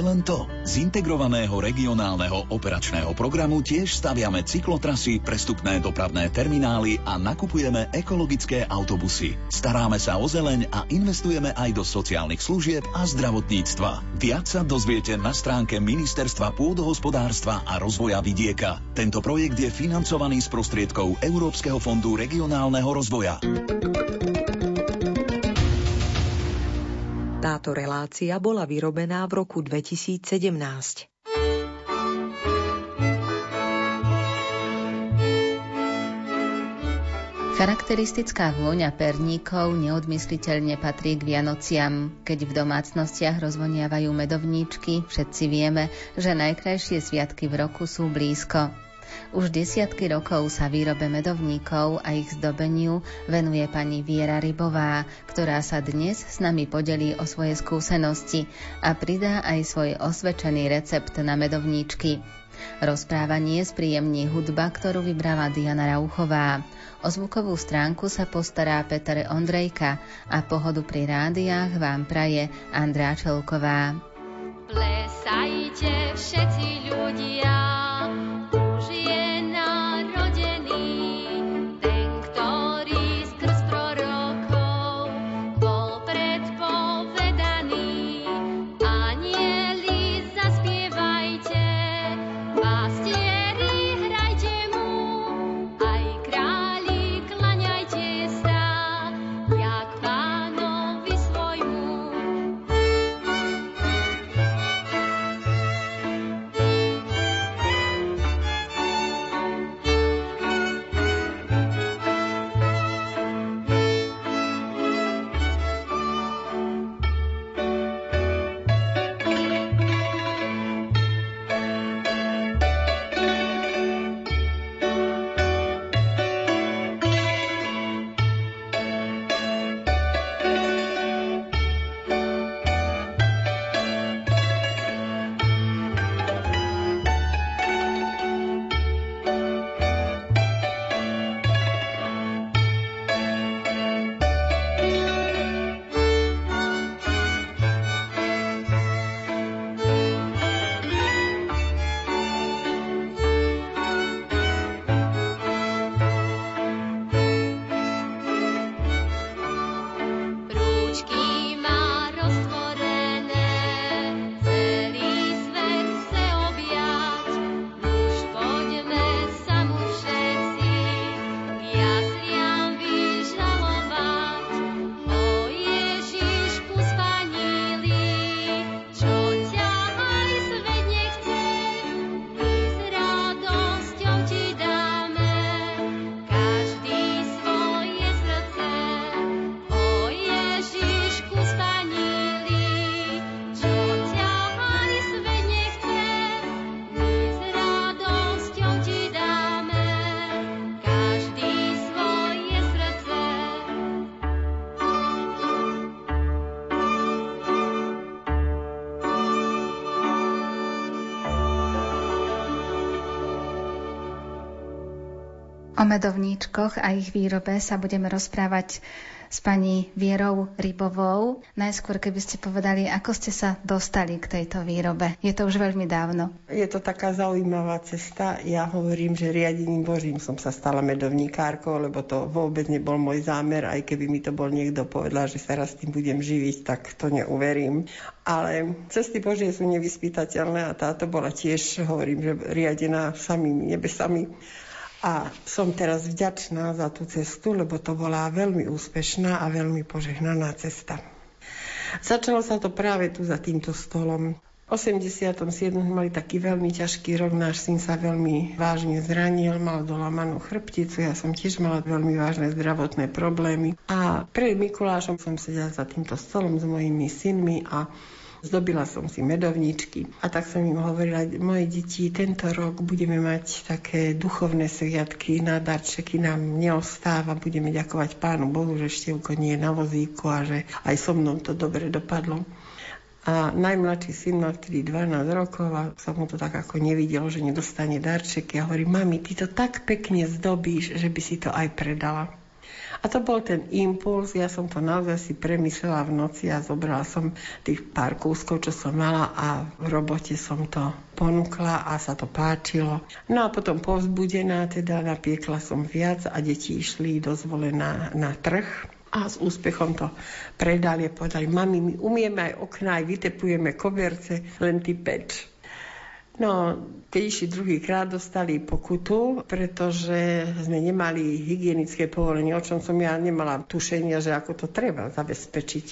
len to. Z integrovaného regionálneho operačného programu tiež staviame cyklotrasy, prestupné dopravné terminály a nakupujeme ekologické autobusy. Staráme sa o zeleň a investujeme aj do sociálnych služieb a zdravotníctva. Viac sa dozviete na stránke Ministerstva pôdohospodárstva a rozvoja vidieka. Tento projekt je financovaný z prostriedkov Európskeho fondu regionálneho rozvoja. Táto relácia bola vyrobená v roku 2017. Charakteristická vôňa perníkov neodmysliteľne patrí k Vianociam. Keď v domácnostiach rozvoniavajú medovníčky, všetci vieme, že najkrajšie sviatky v roku sú blízko. Už desiatky rokov sa výrobe medovníkov a ich zdobeniu venuje pani Viera Rybová, ktorá sa dnes s nami podelí o svoje skúsenosti a pridá aj svoj osvedčený recept na medovníčky. Rozprávanie spríjemní hudba, ktorú vybrala Diana Rauchová. O zvukovú stránku sa postará Peter Ondrejka a pohodu pri rádiách vám praje Andrá Čelková. Plesajte všetci ľudia, medovníčkoch a ich výrobe sa budeme rozprávať s pani Vierou Rybovou. Najskôr, keby ste povedali, ako ste sa dostali k tejto výrobe. Je to už veľmi dávno. Je to taká zaujímavá cesta. Ja hovorím, že riadením Božím som sa stala medovníkárkou, lebo to vôbec nebol môj zámer, aj keby mi to bol niekto povedal, že sa raz tým budem živiť, tak to neuverím. Ale cesty Božie sú nevyspytateľné a táto bola tiež, hovorím, že riadená samými nebesami a som teraz vďačná za tú cestu, lebo to bola veľmi úspešná a veľmi požehnaná cesta. Začalo sa to práve tu za týmto stolom. V 87. mali taký veľmi ťažký rok, náš syn sa veľmi vážne zranil, mal dolamanú chrbticu, ja som tiež mala veľmi vážne zdravotné problémy. A pred Mikulášom som sedela za týmto stolom s mojimi synmi a Zdobila som si medovničky a tak som im hovorila, moje deti, tento rok budeme mať také duchovné sviatky, na darčeky nám neostáva, budeme ďakovať Pánu Bohu, že Števko nie je na vozíku a že aj so mnou to dobre dopadlo. A najmladší syn mal vtedy 12 rokov a som mu to tak ako nevidel, že nedostane darček. Ja hovorím, mami, ty to tak pekne zdobíš, že by si to aj predala. A to bol ten impuls, ja som to naozaj si premyslela v noci a zobrala som tých pár kúskov, čo som mala a v robote som to ponúkla a sa to páčilo. No a potom povzbudená, teda napiekla som viac a deti išli dozvolená na trh a s úspechom to predali a povedali, mami, my umieme aj okná, aj vytepujeme koberce, len ty peč. No, keď išli druhýkrát, dostali pokutu, pretože sme nemali hygienické povolenie, o čom som ja nemala tušenia, že ako to treba zabezpečiť.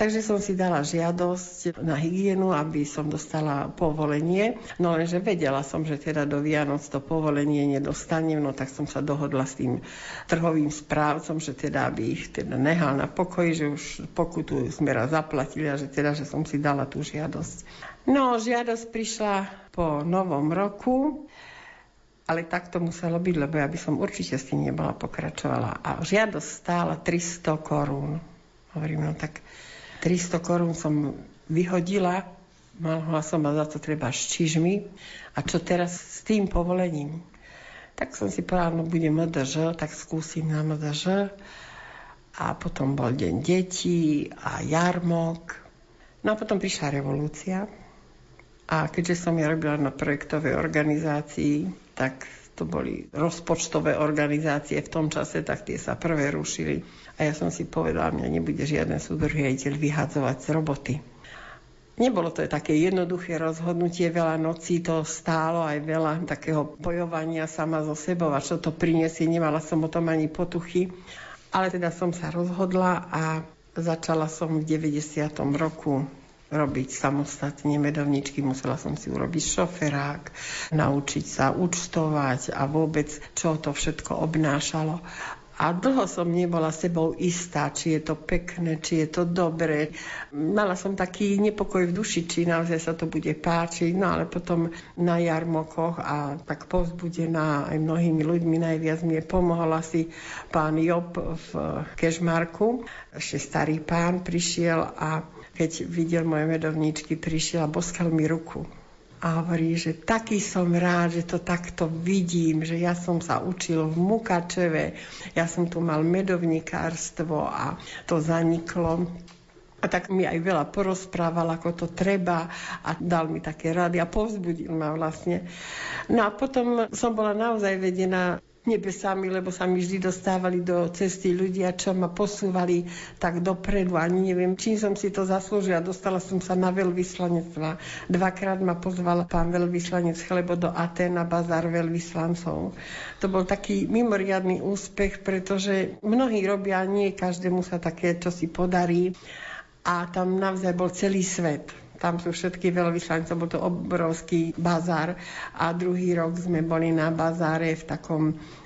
Takže som si dala žiadosť na hygienu, aby som dostala povolenie. No lenže vedela som, že teda do Vianoc to povolenie nedostanem, no tak som sa dohodla s tým trhovým správcom, že teda aby ich teda nehal na pokoji, že už pokutu sme raz zaplatili a že teda, že som si dala tú žiadosť. No, žiadosť prišla po novom roku, ale tak to muselo byť, lebo ja by som určite s tým nebola pokračovala. A žiadosť stála 300 korún. Hovorím, no tak 300 korún som vyhodila, mohla som ma za to treba s čižmi. A čo teraz s tým povolením? Tak som si povedala, no budem MDŽ, tak skúsim na MDŽ. A potom bol deň detí a jarmok. No a potom prišla revolúcia. A keďže som ja robila na projektovej organizácii, tak to boli rozpočtové organizácie v tom čase, tak tie sa prvé rušili. A ja som si povedala, mňa nebude žiaden súdržiteľ vyhadzovať z roboty. Nebolo to také jednoduché rozhodnutie, veľa nocí to stálo, aj veľa takého bojovania sama so sebou a čo to priniesie, nemala som o tom ani potuchy. Ale teda som sa rozhodla a začala som v 90. roku robiť samostatne medovničky. Musela som si urobiť šoferák, naučiť sa účtovať a vôbec, čo to všetko obnášalo. A dlho som nebola sebou istá, či je to pekné, či je to dobré. Mala som taký nepokoj v duši, či naozaj sa to bude páčiť. No ale potom na jarmokoch a tak povzbudená aj mnohými ľuďmi najviac mi pomohol asi pán Job v Kešmarku. Ešte starý pán prišiel a keď videl moje medovníčky, prišiel a boskal mi ruku. A hovorí, že taký som rád, že to takto vidím, že ja som sa učil v Mukačeve, ja som tu mal medovníkárstvo a to zaniklo. A tak mi aj veľa porozprával, ako to treba a dal mi také rady a povzbudil ma vlastne. No a potom som bola naozaj vedená nebesami, lebo sa mi vždy dostávali do cesty ľudia, čo ma posúvali tak dopredu. Ani neviem, čím som si to zaslúžila. Dostala som sa na veľvyslanectva. Dvakrát ma pozval pán veľvyslanec Chlebo do Aten na bazár veľvyslancov. To bol taký mimoriadný úspech, pretože mnohí robia, nie každému sa také, čo si podarí. A tam naozaj bol celý svet tam sú všetky veľvyslanice, bol to obrovský bazár a druhý rok sme boli na bazáre v takom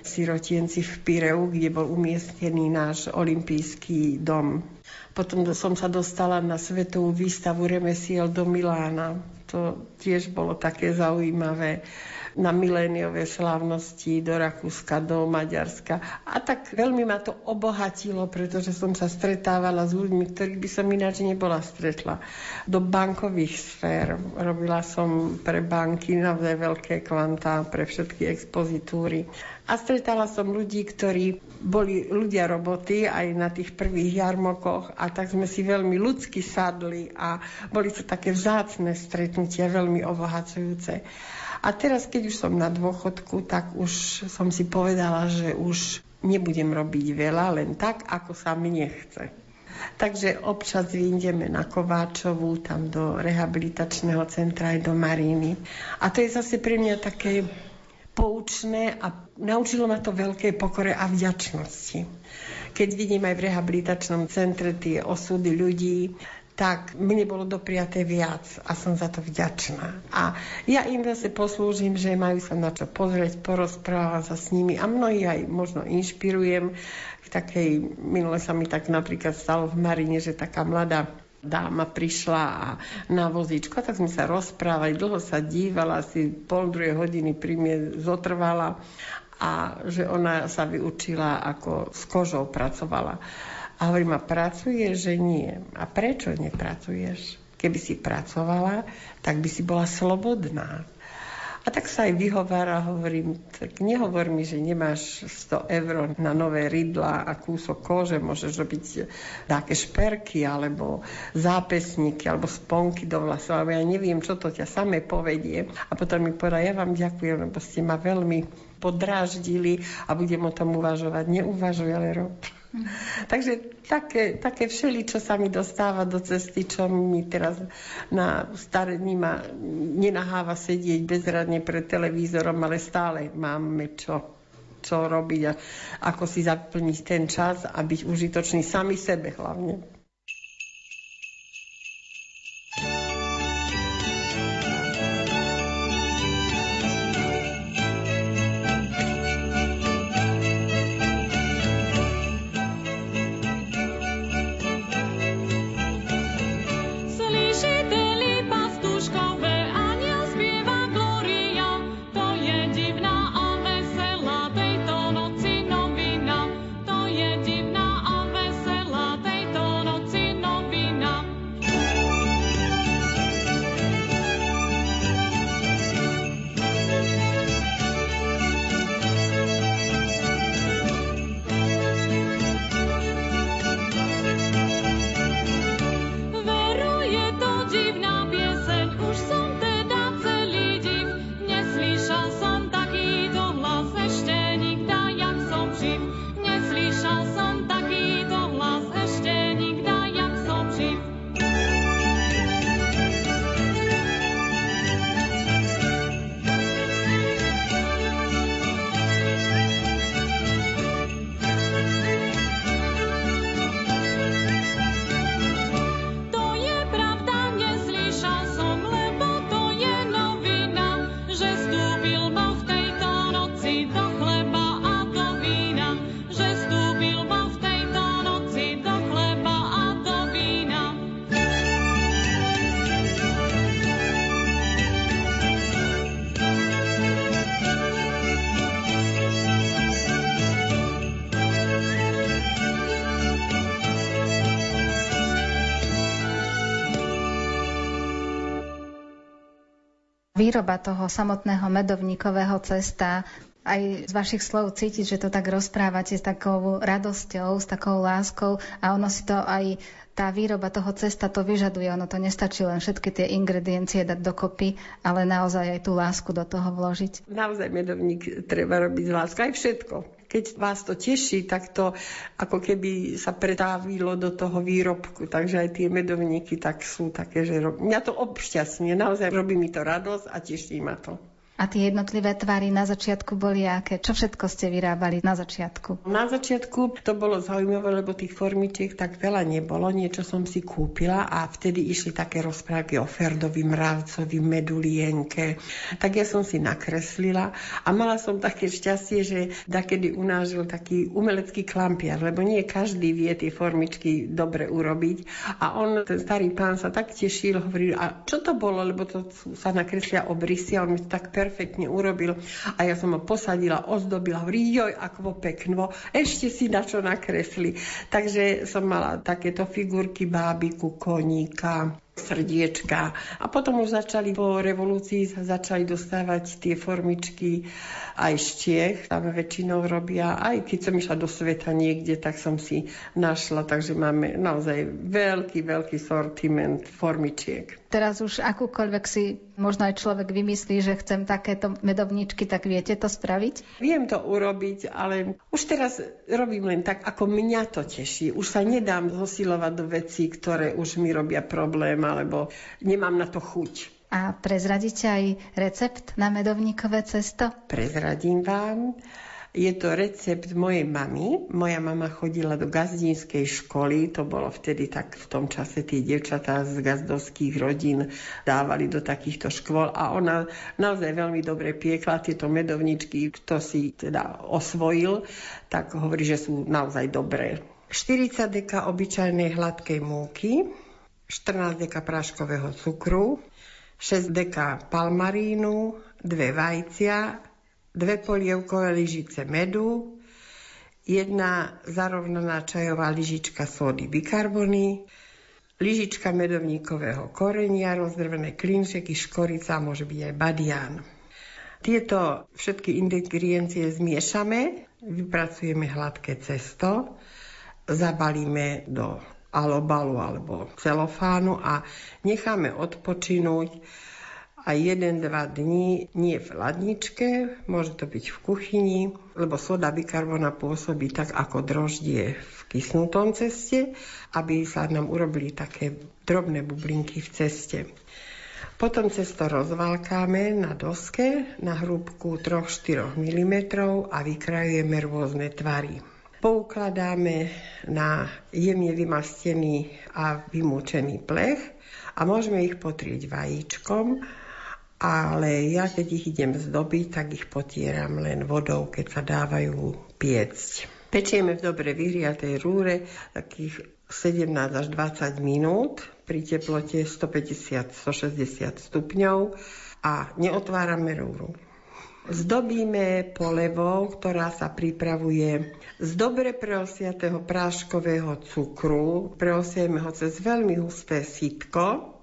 sirotienci v Pireu, kde bol umiestnený náš olimpijský dom. Potom som sa dostala na svetovú výstavu remesiel do Milána. To tiež bolo také zaujímavé na miléniové slávnosti do Rakúska, do Maďarska. A tak veľmi ma to obohatilo, pretože som sa stretávala s ľuďmi, ktorých by som ináč nebola stretla. Do bankových sfér. Robila som pre banky naozaj veľké kvantá, pre všetky expozitúry. A stretala som ľudí, ktorí boli ľudia roboty aj na tých prvých jarmokoch a tak sme si veľmi ľudsky sadli a boli to také vzácne stretnutia, veľmi obohacujúce. A teraz, keď už som na dôchodku, tak už som si povedala, že už nebudem robiť veľa, len tak, ako sa mne chce. Takže občas vyjdeme na Kováčovú, tam do rehabilitačného centra aj do Maríny. A to je zase pre mňa také poučné a naučilo ma to veľké pokore a vďačnosti. Keď vidím aj v rehabilitačnom centre tie osudy ľudí, tak mne bolo dopriaté viac a som za to vďačná. A ja im zase poslúžim, že majú sa na čo pozrieť, porozprávam sa s nimi a mnohí aj možno inšpirujem. V takej, minule sa mi tak napríklad stalo v Marine, že taká mladá dáma prišla a na vozíčko, tak sme sa rozprávali, dlho sa dívala, asi pol druhej hodiny pri mne zotrvala a že ona sa vyučila, ako s kožou pracovala. A hovorím, a pracuje, že nie. A prečo nepracuješ? Keby si pracovala, tak by si bola slobodná. A tak sa aj vyhovára, hovorím, tak nehovor mi, že nemáš 100 eur na nové rydla a kúsok kože, môžeš robiť také šperky, alebo zápesníky, alebo sponky do vlasov, alebo ja neviem, čo to ťa samé povedie. A potom mi povedal, ja vám ďakujem, lebo ste ma veľmi podráždili a budem o tom uvažovať. Neuvažuj, ale rob. Takže také, také všeli, čo sa mi dostáva do cesty, čo mi teraz na starení ma nenaháva sedieť bezradne pred televízorom, ale stále máme čo, čo robiť a ako si zaplniť ten čas a byť užitočný sami sebe hlavne. Výroba toho samotného medovníkového cesta aj z vašich slov cítiť, že to tak rozprávate s takou radosťou, s takou láskou a ono si to aj tá výroba toho cesta to vyžaduje. Ono to nestačí len všetky tie ingrediencie dať dokopy, ale naozaj aj tú lásku do toho vložiť. Naozaj medovník treba robiť z lásky, aj všetko. Keď vás to teší, tak to ako keby sa pretávilo do toho výrobku. Takže aj tie medovníky tak sú také, že rob... mňa to obšťastňuje. Naozaj robí mi to radosť a teší ma to. A tie jednotlivé tvary na začiatku boli aké? Čo všetko ste vyrábali na začiatku? Na začiatku to bolo zaujímavé, lebo tých formičiek tak veľa nebolo. Niečo som si kúpila a vtedy išli také rozprávky o Ferdovi Mravcovi, Medulienke. Tak ja som si nakreslila a mala som také šťastie, že dakedy unážil taký umelecký klampiar, lebo nie každý vie tie formičky dobre urobiť. A on, ten starý pán sa tak tešil, hovoril, a čo to bolo, lebo to sa nakreslia obrysy a on mi to tak perfektne urobil a ja som ho posadila, ozdobila, joj, ako pekno, ešte si na čo nakresli. Takže som mala takéto figurky bábiku, koníka, srdiečka. A potom už začali po revolúcii začali dostávať tie formičky aj z Čiech. Tam väčšinou robia, aj keď som išla do sveta niekde, tak som si našla. Takže máme naozaj veľký, veľký sortiment formičiek. Teraz už akúkoľvek si možno aj človek vymyslí, že chcem takéto medovničky, tak viete to spraviť? Viem to urobiť, ale už teraz robím len tak, ako mňa to teší. Už sa nedám zosilovať do vecí, ktoré už mi robia problém alebo nemám na to chuť. A prezradíte aj recept na medovníkové cesto? Prezradím vám. Je to recept mojej mamy. Moja mama chodila do gazdínskej školy, to bolo vtedy tak v tom čase tie devčatá z gazdovských rodín dávali do takýchto škôl a ona naozaj veľmi dobre piekla tieto medovničky, kto si teda osvojil, tak hovorí, že sú naozaj dobré. 40 deka obyčajnej hladkej múky, 14 deka práškového cukru, 6 deka palmarínu, dve vajcia, dve polievkové lyžice medu, jedna zarovnaná čajová lyžička sódy bikarbony, lyžička medovníkového korenia, rozdrvené klinčeky, škorica, môže byť aj badian. Tieto všetky ingrediencie zmiešame, vypracujeme hladké cesto, zabalíme do alobalu alebo celofánu a necháme odpočinúť aj 1-2 dní nie v ladničke, môže to byť v kuchyni, lebo soda bikarbona pôsobí tak ako droždie v kysnutom ceste, aby sa nám urobili také drobné bublinky v ceste. Potom cesto rozvalkáme na doske na hrúbku 3-4 mm a vykrajujeme rôzne tvary. Poukladáme na jemne vymastený a vymúčený plech a môžeme ich potrieť vajíčkom, ale ja keď ich idem zdobiť, tak ich potieram len vodou, keď sa dávajú piecť. Pečieme v dobre vyhriatej rúre takých 17 až 20 minút pri teplote 150-160 stupňov a neotvárame rúru. Zdobíme polevou, ktorá sa pripravuje z dobre preosiatého práškového cukru. Preosieme ho cez veľmi husté sitko.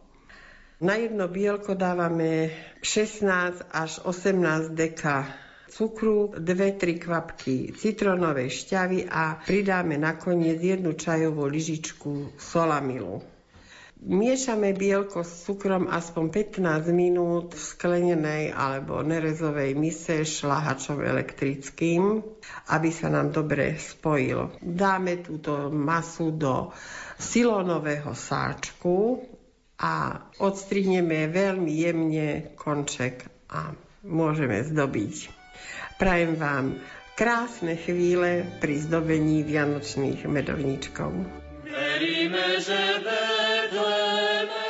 Na jedno bielko dávame 16 až 18 deka cukru, 2-3 kvapky citronovej šťavy a pridáme nakoniec jednu čajovú lyžičku solamilu. Miešame bielko s cukrom aspoň 15 minút v sklenenej alebo nerezovej mise šlahačom elektrickým, aby sa nám dobre spojil. Dáme túto masu do silónového sáčku a odstrihneme veľmi jemne konček a môžeme zdobiť. Prajem vám krásne chvíle pri zdobení vianočných medovníčkov. Veríme, že Betleme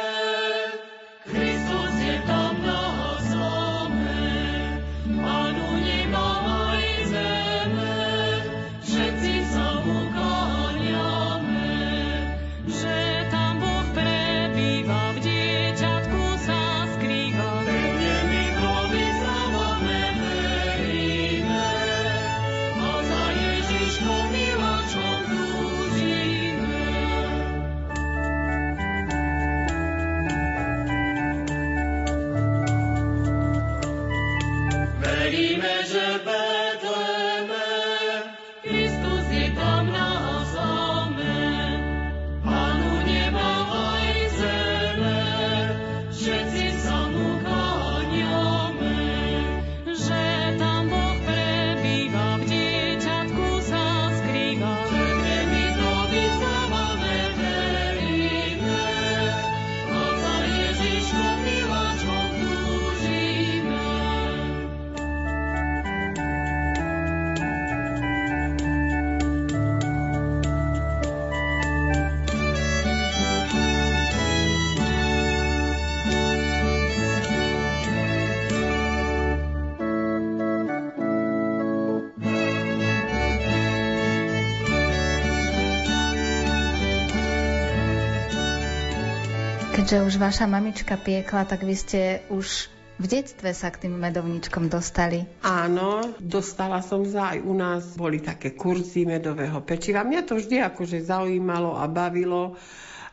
Keďže už vaša mamička piekla, tak vy ste už v detstve sa k tým medovničkom dostali. Áno, dostala som sa aj u nás. Boli také kurzy medového pečiva. Mňa to vždy akože zaujímalo a bavilo.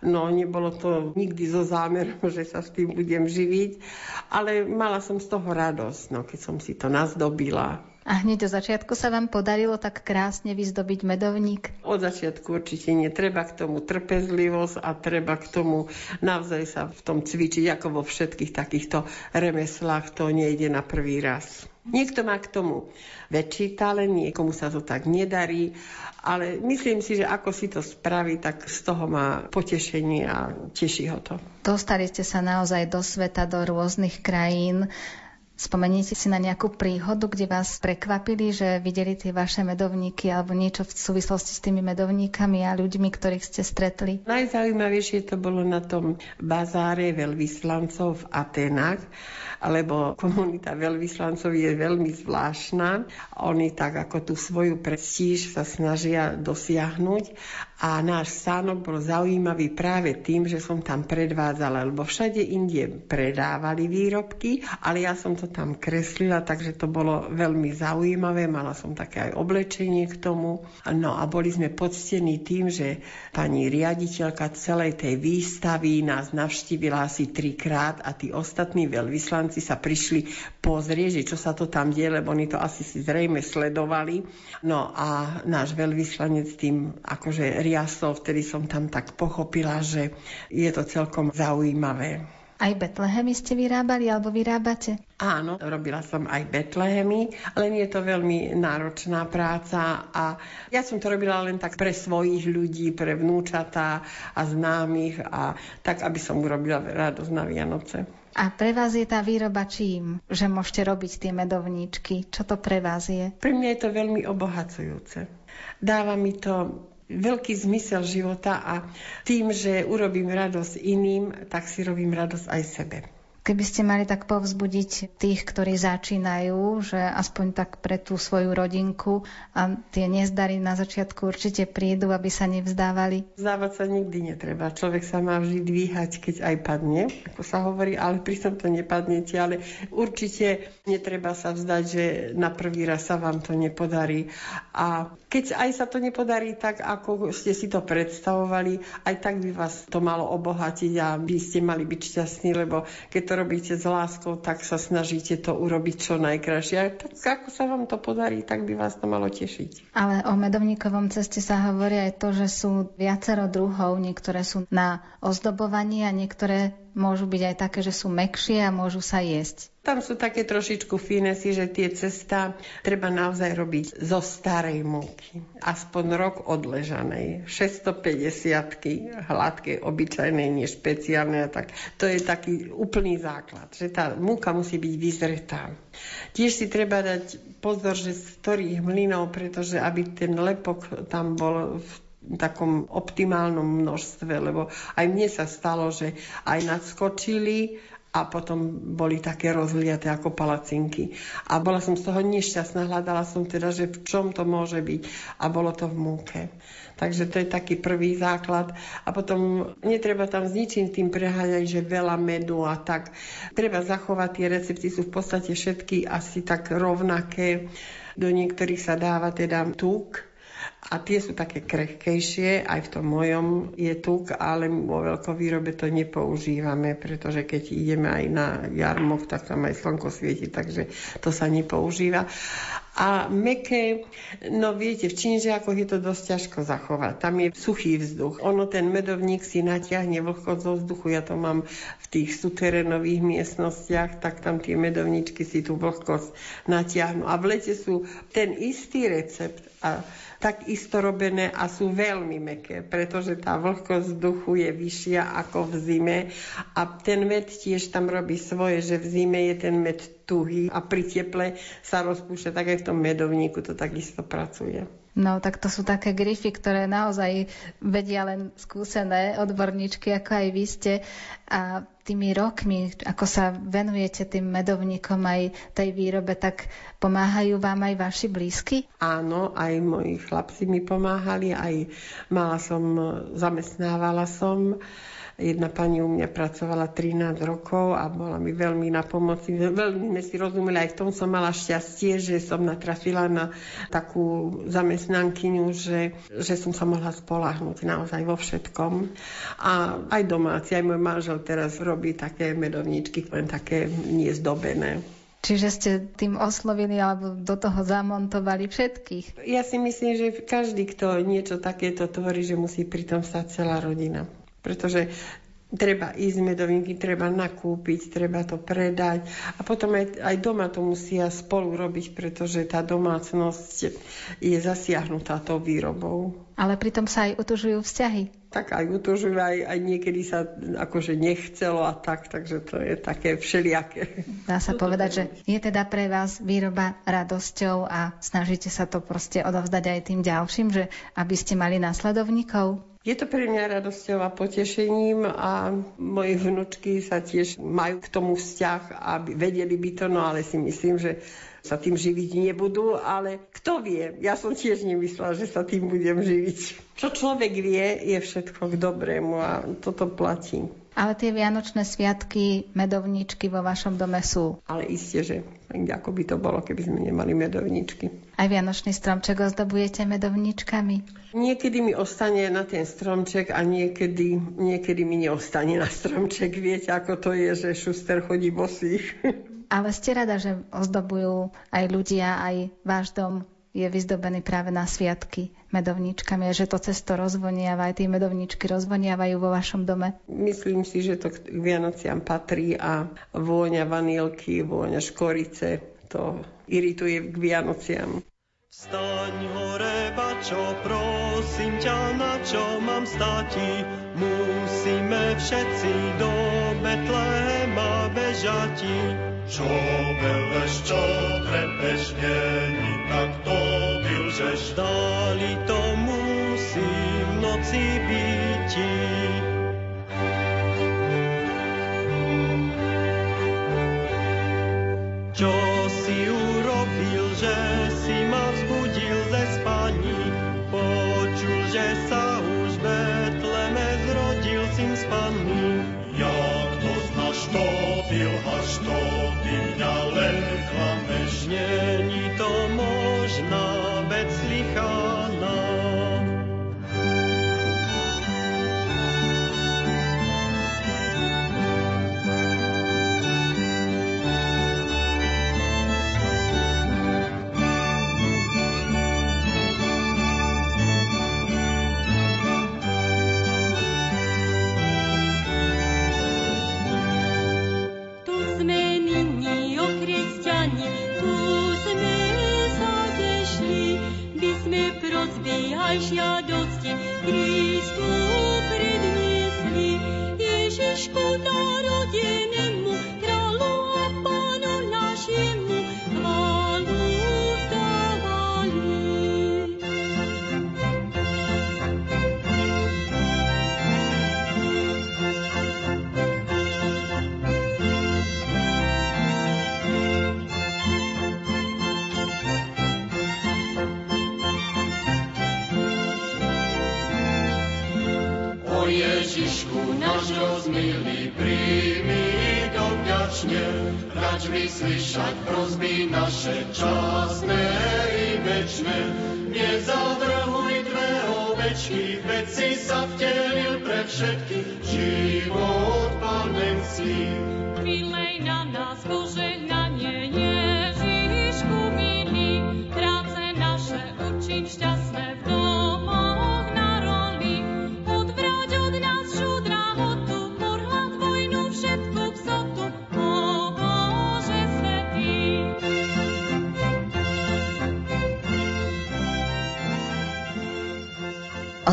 No, nebolo to nikdy zo zámerom, že sa s tým budem živiť, ale mala som z toho radosť, no, keď som si to nazdobila. A hneď do začiatku sa vám podarilo tak krásne vyzdobiť medovník? Od začiatku určite nie. Treba k tomu trpezlivosť a treba k tomu naozaj sa v tom cvičiť, ako vo všetkých takýchto remeslách. To nejde na prvý raz. Niekto má k tomu väčší talent, niekomu sa to tak nedarí, ale myslím si, že ako si to spraví, tak z toho má potešenie a teší ho to. Dostali ste sa naozaj do sveta, do rôznych krajín. Spomeniete si na nejakú príhodu, kde vás prekvapili, že videli tie vaše medovníky alebo niečo v súvislosti s tými medovníkami a ľuďmi, ktorých ste stretli? Najzaujímavejšie to bolo na tom bazáre veľvyslancov v Atenách, lebo komunita veľvyslancov je veľmi zvláštna. Oni tak ako tú svoju prestíž sa snažia dosiahnuť A náš stánok bol zaujímavý práve tým, že som tam predvádzala, lebo všade inde predávali výrobky, ale ja som to tam kreslila, takže to bolo veľmi zaujímavé. Mala som také aj oblečenie k tomu. No a boli sme poctení tým, že pani riaditeľka celej tej výstavy nás navštívila asi trikrát a tí ostatní veľvyslanci sa prišli pozrieť, že čo sa to tam deje, lebo oni to asi si zrejme sledovali. No a náš veľvyslanec tým akože riasol, vtedy som tam tak pochopila, že je to celkom zaujímavé. Aj Betlehemy ste vyrábali alebo vyrábate? Áno, robila som aj Betlehemy, len je to veľmi náročná práca a ja som to robila len tak pre svojich ľudí, pre vnúčatá a známych a tak, aby som urobila radosť na Vianoce. A pre vás je tá výroba čím? Že môžete robiť tie medovníčky? Čo to pre vás je? Pre mňa je to veľmi obohacujúce. Dáva mi to veľký zmysel života a tým, že urobím radosť iným, tak si robím radosť aj sebe. Keby ste mali tak povzbudiť tých, ktorí začínajú, že aspoň tak pre tú svoju rodinku a tie nezdary na začiatku určite prídu, aby sa nevzdávali? Vzdávať sa nikdy netreba. Človek sa má vždy dvíhať, keď aj padne, ako sa hovorí, ale pritom to nepadnete. Ale určite netreba sa vzdať, že na prvý raz sa vám to nepodarí. A keď aj sa to nepodarí tak, ako ste si to predstavovali, aj tak by vás to malo obohatiť a by ste mali byť šťastní, lebo keď to robíte s láskou, tak sa snažíte to urobiť čo najkrajšie. Tak ako sa vám to podarí, tak by vás to malo tešiť. Ale o medovníkovom ceste sa hovorí aj to, že sú viacero druhov. Niektoré sú na ozdobovanie a niektoré môžu byť aj také, že sú mekšie a môžu sa jesť. Tam sú také trošičku finesy, že tie cesta treba naozaj robiť zo starej múky. Aspoň rok odležanej. 650 hladkej, obyčajnej, nie špeciálnej. Tak to je taký úplný základ, že tá múka musí byť vyzretá. Tiež si treba dať pozor, že z ktorých mlynov, pretože aby ten lepok tam bol v takom optimálnom množstve, lebo aj mne sa stalo, že aj nadskočili a potom boli také rozliaté ako palacinky. A bola som z toho nešťastná, hľadala som teda, že v čom to môže byť a bolo to v múke. Takže to je taký prvý základ. A potom netreba tam s ničím tým preháňať, že veľa medu a tak. Treba zachovať, tie recepty sú v podstate všetky asi tak rovnaké. Do niektorých sa dáva teda tuk, a tie sú také krehkejšie, aj v tom mojom je tuk, ale vo veľkovýrobe to nepoužívame, pretože keď ideme aj na jarmok, tak tam aj slnko svieti, takže to sa nepoužíva. A meké, no viete, v činžiakoch je to dosť ťažko zachovať. Tam je suchý vzduch. Ono ten medovník si natiahne vlhkosť zo vzduchu. Ja to mám v tých suterénových miestnostiach, tak tam tie medovničky si tú vlhkosť natiahnu. A v lete sú ten istý recept a tak isto robené a sú veľmi meké, pretože tá vlhkosť vzduchu je vyššia ako v zime a ten med tiež tam robí svoje, že v zime je ten med tuhý a pri teple sa rozpúšťa, tak aj v tom medovníku to takisto pracuje. No tak to sú také grify, ktoré naozaj vedia len skúsené odborníčky, ako aj vy ste. A tými rokmi, ako sa venujete tým medovníkom aj tej výrobe, tak pomáhajú vám aj vaši blízky? Áno, aj moji chlapci mi pomáhali, aj mala som, zamestnávala som Jedna pani u mňa pracovala 13 rokov a bola mi veľmi na pomoci. Veľmi sme si rozumeli, aj v tom som mala šťastie, že som natrafila na takú zamestnankyňu, že, že som sa mohla spolahnuť naozaj vo všetkom. A aj domáci, aj môj manžel teraz robí také medovníčky, len také nezdobené. Čiže ste tým oslovili alebo do toho zamontovali všetkých? Ja si myslím, že každý, kto niečo takéto tvorí, že musí pritom stať celá rodina pretože treba ísť medovinky, treba nakúpiť, treba to predať a potom aj, aj doma to musia spolu robiť, pretože tá domácnosť je zasiahnutá tou výrobou. Ale pritom sa aj utužujú vzťahy. Tak aj utužujú, aj, aj niekedy sa akože nechcelo a tak, takže to je také všelijaké. Dá sa povedať, že je teda pre vás výroba radosťou a snažíte sa to proste odovzdať aj tým ďalším, že aby ste mali následovníkov? Je to pre mňa radosťou a potešením a moje vnúčky sa tiež majú k tomu vzťah a vedeli by to, no ale si myslím, že sa tým živiť nebudú, ale kto vie, ja som tiež nemyslela, že sa tým budem živiť. Čo človek vie, je všetko k dobrému a toto platí. Ale tie vianočné sviatky, medovníčky vo vašom dome sú. Ale isté, že ako by to bolo, keby sme nemali medovníčky. Aj vianočný stromček ozdobujete medovníčkami? Niekedy mi ostane na ten stromček a niekedy, niekedy mi neostane na stromček. Viete, ako to je, že šuster chodí bosých. Ale ste rada, že ozdobujú aj ľudia, aj váš dom je vyzdobený práve na sviatky medovníčkami a že to cesto rozvoniava, aj tie medovníčky rozvoniavajú vo vašom dome? Myslím si, že to k Vianociam patrí a vôňa vanilky, vôňa škorice, to irituje k Vianociam. Vstaň hore, bačo, prosím ťa, na čo mám stati? Musíme všetci do Betlehema bežati. Čo beleš, čo trepeš, není tak to vylžeš. Dali to musí v noci byti.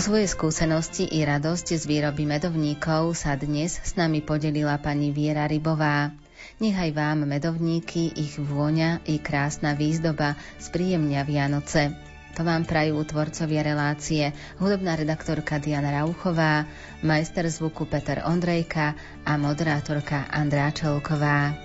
Svoje skúsenosti i radosť z výroby medovníkov sa dnes s nami podelila pani Viera Rybová. Nechaj vám medovníky, ich vôňa i krásna výzdoba spríjemňa Vianoce. To vám prajú tvorcovia relácie, hudobná redaktorka Diana Rauchová, majster zvuku Peter Ondrejka a moderátorka Andrá Čelková.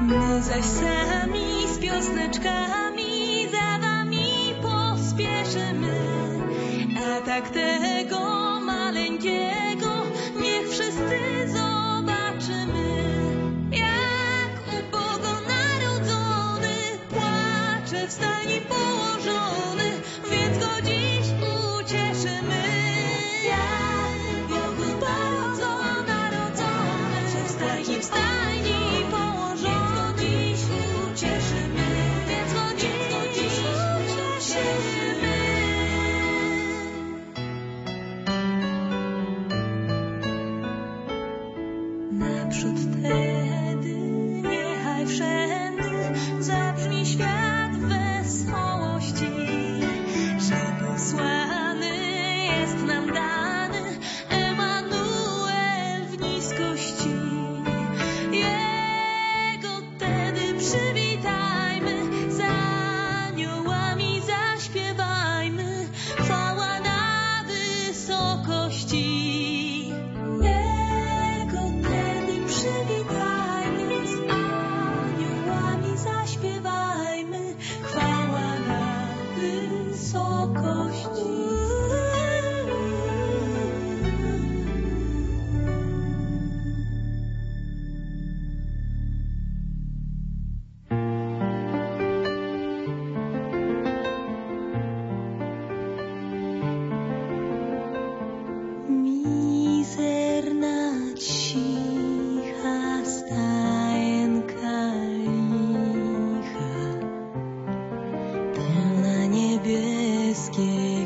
My zaś sami z piosneczkami za wami pospieszymy, a tak tego skin.